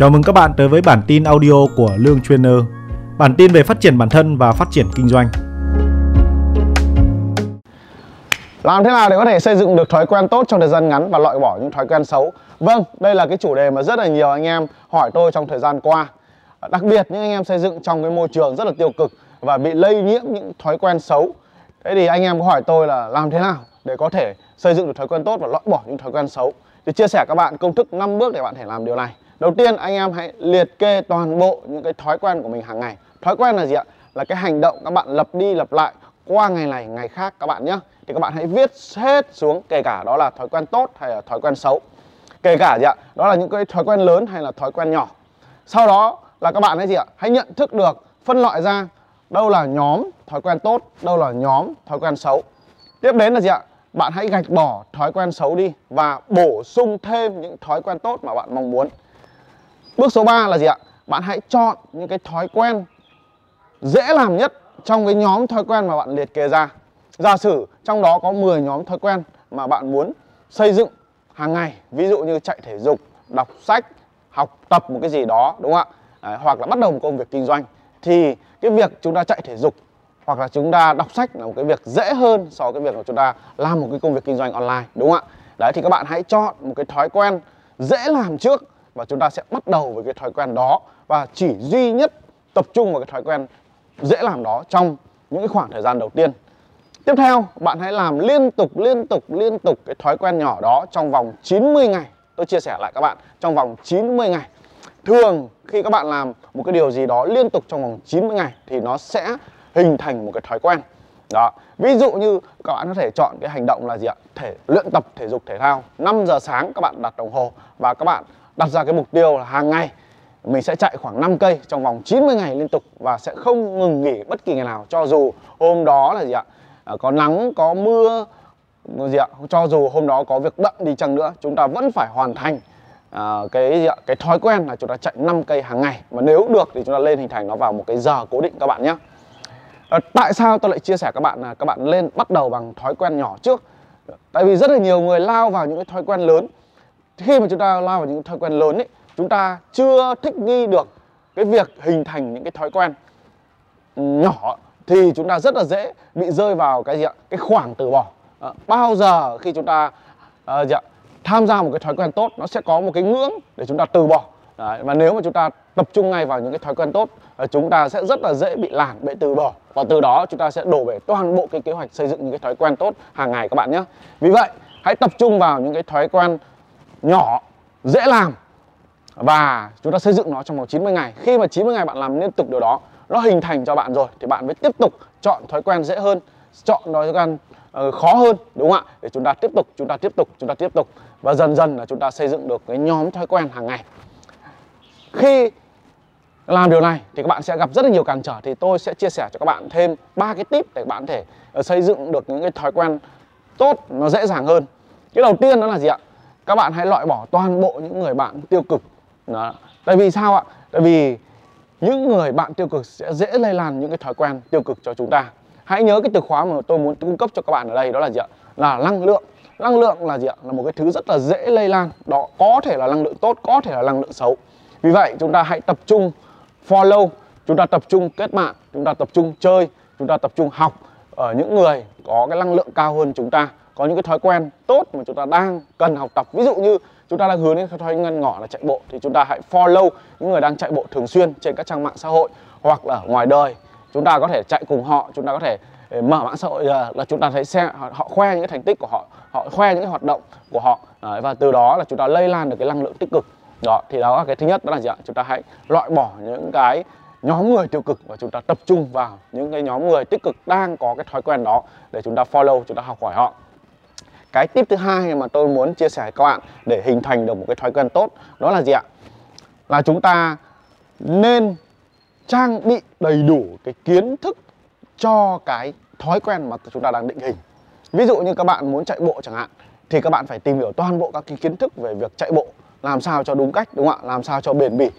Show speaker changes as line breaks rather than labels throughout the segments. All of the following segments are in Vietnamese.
Chào mừng các bạn tới với bản tin audio của Lương Trainer. Bản tin về phát triển bản thân và phát triển kinh doanh.
Làm thế nào để có thể xây dựng được thói quen tốt trong thời gian ngắn và loại bỏ những thói quen xấu? Vâng, đây là cái chủ đề mà rất là nhiều anh em hỏi tôi trong thời gian qua. Đặc biệt những anh em xây dựng trong cái môi trường rất là tiêu cực và bị lây nhiễm những thói quen xấu. Thế thì anh em có hỏi tôi là làm thế nào để có thể xây dựng được thói quen tốt và loại bỏ những thói quen xấu? Thì chia sẻ các bạn công thức 5 bước để bạn thể làm điều này. Đầu tiên anh em hãy liệt kê toàn bộ những cái thói quen của mình hàng ngày. Thói quen là gì ạ? Là cái hành động các bạn lặp đi lặp lại qua ngày này ngày khác các bạn nhé. Thì các bạn hãy viết hết xuống kể cả đó là thói quen tốt hay là thói quen xấu. Kể cả gì ạ? Đó là những cái thói quen lớn hay là thói quen nhỏ. Sau đó là các bạn hãy gì ạ? Hãy nhận thức được phân loại ra đâu là nhóm thói quen tốt, đâu là nhóm thói quen xấu. Tiếp đến là gì ạ? Bạn hãy gạch bỏ thói quen xấu đi và bổ sung thêm những thói quen tốt mà bạn mong muốn. Bước số 3 là gì ạ? Bạn hãy chọn những cái thói quen dễ làm nhất trong cái nhóm thói quen mà bạn liệt kê ra. Giả sử trong đó có 10 nhóm thói quen mà bạn muốn xây dựng hàng ngày, ví dụ như chạy thể dục, đọc sách, học tập một cái gì đó đúng không ạ? Đấy, hoặc là bắt đầu một công việc kinh doanh thì cái việc chúng ta chạy thể dục hoặc là chúng ta đọc sách là một cái việc dễ hơn so với cái việc mà chúng ta làm một cái công việc kinh doanh online đúng không ạ? Đấy thì các bạn hãy chọn một cái thói quen dễ làm trước và chúng ta sẽ bắt đầu với cái thói quen đó và chỉ duy nhất tập trung vào cái thói quen dễ làm đó trong những cái khoảng thời gian đầu tiên. Tiếp theo, bạn hãy làm liên tục liên tục liên tục cái thói quen nhỏ đó trong vòng 90 ngày. Tôi chia sẻ lại các bạn, trong vòng 90 ngày. Thường khi các bạn làm một cái điều gì đó liên tục trong vòng 90 ngày thì nó sẽ hình thành một cái thói quen. Đó. Ví dụ như các bạn có thể chọn cái hành động là gì ạ? Thể luyện tập thể dục thể thao. 5 giờ sáng các bạn đặt đồng hồ và các bạn đặt ra cái mục tiêu là hàng ngày mình sẽ chạy khoảng 5 cây trong vòng 90 ngày liên tục và sẽ không ngừng nghỉ bất kỳ ngày nào. Cho dù hôm đó là gì ạ? À, có nắng có mưa gì ạ? Cho dù hôm đó có việc bận đi chăng nữa chúng ta vẫn phải hoàn thành à, cái gì ạ? Cái thói quen là chúng ta chạy 5 cây hàng ngày. Mà nếu được thì chúng ta lên hình thành nó vào một cái giờ cố định các bạn nhé. À, tại sao tôi lại chia sẻ các bạn là các bạn lên bắt đầu bằng thói quen nhỏ trước? Tại vì rất là nhiều người lao vào những cái thói quen lớn khi mà chúng ta lao vào những thói quen lớn ấy chúng ta chưa thích nghi được cái việc hình thành những cái thói quen nhỏ thì chúng ta rất là dễ bị rơi vào cái gì ạ? Cái khoảng từ bỏ. À, bao giờ khi chúng ta à, gì ạ tham gia một cái thói quen tốt nó sẽ có một cái ngưỡng để chúng ta từ bỏ. Đấy, và nếu mà chúng ta tập trung ngay vào những cái thói quen tốt ờ, chúng ta sẽ rất là dễ bị lản bị từ bỏ. Và từ đó chúng ta sẽ đổ bể toàn bộ cái kế hoạch xây dựng những cái thói quen tốt hàng ngày các bạn nhé. Vì vậy hãy tập trung vào những cái thói quen nhỏ dễ làm. Và chúng ta xây dựng nó trong vòng 90 ngày. Khi mà 90 ngày bạn làm liên tục điều đó nó hình thành cho bạn rồi thì bạn mới tiếp tục chọn thói quen dễ hơn chọn thói quen uh, khó hơn đúng không ạ? Để chúng ta tiếp tục chúng ta tiếp tục chúng ta tiếp tục. Và dần dần là chúng ta xây dựng được cái nhóm thói quen hàng ngày. Khi làm điều này thì các bạn sẽ gặp rất là nhiều cản trở. Thì tôi sẽ chia sẻ cho các bạn thêm ba cái tip để các bạn có thể ờ, xây dựng được những cái thói quen tốt nó dễ dàng hơn. Cái đầu tiên đó là gì ạ? Các bạn hãy loại bỏ toàn bộ những người bạn tiêu cực. Đó. tại vì sao ạ? Tại vì những người bạn tiêu cực sẽ dễ lây lan những cái thói quen tiêu cực cho chúng ta. Hãy nhớ cái từ khóa mà tôi muốn cung cấp cho các bạn ở đây đó là gì ạ? Là năng lượng. Năng lượng là gì ạ? Là một cái thứ rất là dễ lây lan. Đó, có thể là năng lượng tốt, có thể là năng lượng xấu. Vì vậy, chúng ta hãy tập trung follow, chúng ta tập trung kết bạn, chúng ta tập trung chơi, chúng ta tập trung học ở những người có cái năng lượng cao hơn chúng ta có những cái thói quen tốt mà chúng ta đang cần học tập. Ví dụ như chúng ta đang hướng đến thói quen nhỏ là chạy bộ thì chúng ta hãy follow những người đang chạy bộ thường xuyên trên các trang mạng xã hội hoặc là ở ngoài đời. Chúng ta có thể chạy cùng họ chúng ta có thể ờ, mở mạng xã hội ờ, là chúng ta thấy xe họ khoe những cái thành tích của họ họ khoe những cái hoạt động của họ Đấy, và từ đó là chúng ta lây lan được cái năng lượng tích cực. Đó thì đó là cái thứ nhất đó là gì ạ? Chúng ta hãy loại bỏ những cái nhóm người tiêu cực và chúng ta tập trung vào những cái nhóm người tích cực đang có cái thói quen đó để chúng ta follow chúng ta học hỏi họ cái tip thứ hai mà tôi muốn chia sẻ với các bạn để hình thành được một cái thói quen tốt, đó là gì ạ? Là chúng ta nên trang bị đầy đủ cái kiến thức cho cái thói quen mà chúng ta đang định hình. Ví dụ như các bạn muốn chạy bộ chẳng hạn, thì các bạn phải tìm hiểu toàn bộ các cái kiến thức về việc chạy bộ, làm sao cho đúng cách, đúng không ạ? Làm sao cho bền bỉ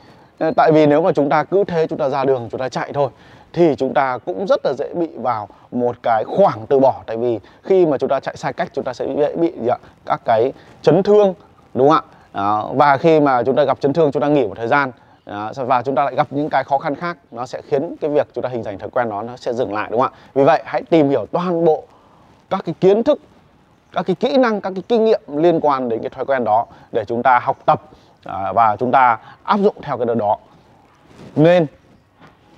tại vì nếu mà chúng ta cứ thế chúng ta ra đường chúng ta chạy thôi thì chúng ta cũng rất là dễ bị vào một cái khoảng từ bỏ tại vì khi mà chúng ta chạy sai cách chúng ta sẽ dễ bị gì ạ? các cái chấn thương đúng không ạ đó. và khi mà chúng ta gặp chấn thương chúng ta nghỉ một thời gian đó. và chúng ta lại gặp những cái khó khăn khác nó sẽ khiến cái việc chúng ta hình thành thói quen đó nó sẽ dừng lại đúng không ạ vì vậy hãy tìm hiểu toàn bộ các cái kiến thức các cái kỹ năng các cái kinh nghiệm liên quan đến cái thói quen đó để chúng ta học tập à, và chúng ta áp dụng theo cái đợt đó. Nên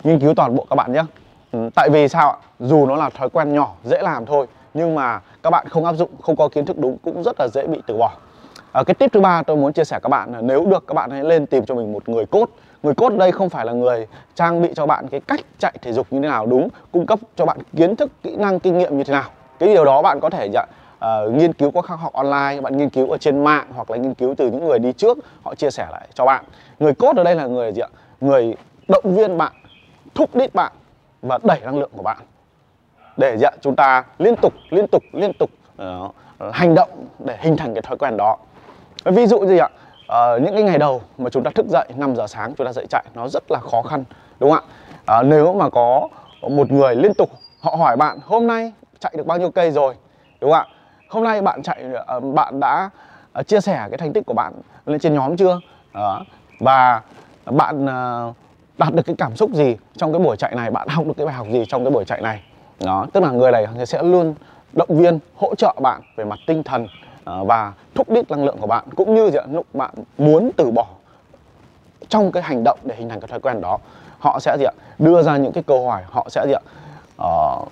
nghiên cứu toàn bộ các bạn nhé. Ừ, tại vì sao ạ? Dù nó là thói quen nhỏ dễ làm thôi nhưng mà các bạn không áp dụng không có kiến thức đúng cũng rất là dễ bị từ bỏ. À, cái tip thứ ba tôi muốn chia sẻ các bạn là nếu được các bạn hãy lên tìm cho mình một người cốt. Người cốt đây không phải là người trang bị cho bạn cái cách chạy thể dục như thế nào đúng cung cấp cho bạn kiến thức kỹ năng kinh nghiệm như thế nào. Cái điều đó bạn có thể nhận uh, nghiên cứu qua các học online bạn nghiên cứu ở trên mạng hoặc là nghiên cứu từ những người đi trước họ chia sẻ lại cho bạn. Người cốt ở đây là người gì ạ? Người động viên bạn thúc đít bạn và đẩy năng lượng của bạn. Để dạ, chúng ta liên tục liên tục liên tục uh, hành động để hình thành cái thói quen đó. Ví dụ gì ạ? Uh, những cái ngày đầu mà chúng ta thức dậy 5 giờ sáng chúng ta dậy chạy nó rất là khó khăn đúng không ạ? Uh, nếu mà có một người liên tục họ hỏi bạn hôm nay chạy được bao nhiêu cây rồi? Đúng không ạ? Hôm nay bạn chạy ờ, bạn đã ờ, chia sẻ cái thành tích của bạn lên trên nhóm chưa? Đó. và bạn ờ, đạt được cái cảm xúc gì trong cái buổi chạy này? Bạn học được cái bài học gì trong cái buổi chạy này? Đó tức là người này sẽ luôn động viên hỗ trợ bạn về mặt tinh thần và thúc đẩy năng lượng của bạn cũng như lúc bạn muốn từ bỏ trong cái hành động để hình thành cái thói quen đó họ sẽ gì ạ? Đưa ra những cái câu hỏi họ sẽ gì ạ? Uh,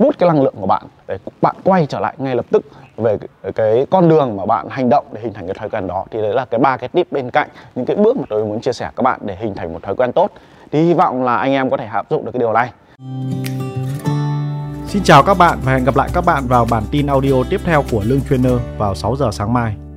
bút cái năng lượng của bạn để bạn quay trở lại ngay lập tức về cái, cái con đường mà bạn hành động để hình thành cái thói quen đó. Thì đấy là cái ba cái tip bên cạnh những cái bước mà tôi muốn chia sẻ các bạn để hình thành một thói quen tốt. Thì hy vọng là anh em có thể áp dụng được cái điều này.
Xin chào các bạn và hẹn gặp lại các bạn vào bản tin audio tiếp theo của Lương Trainer vào 6 giờ sáng mai.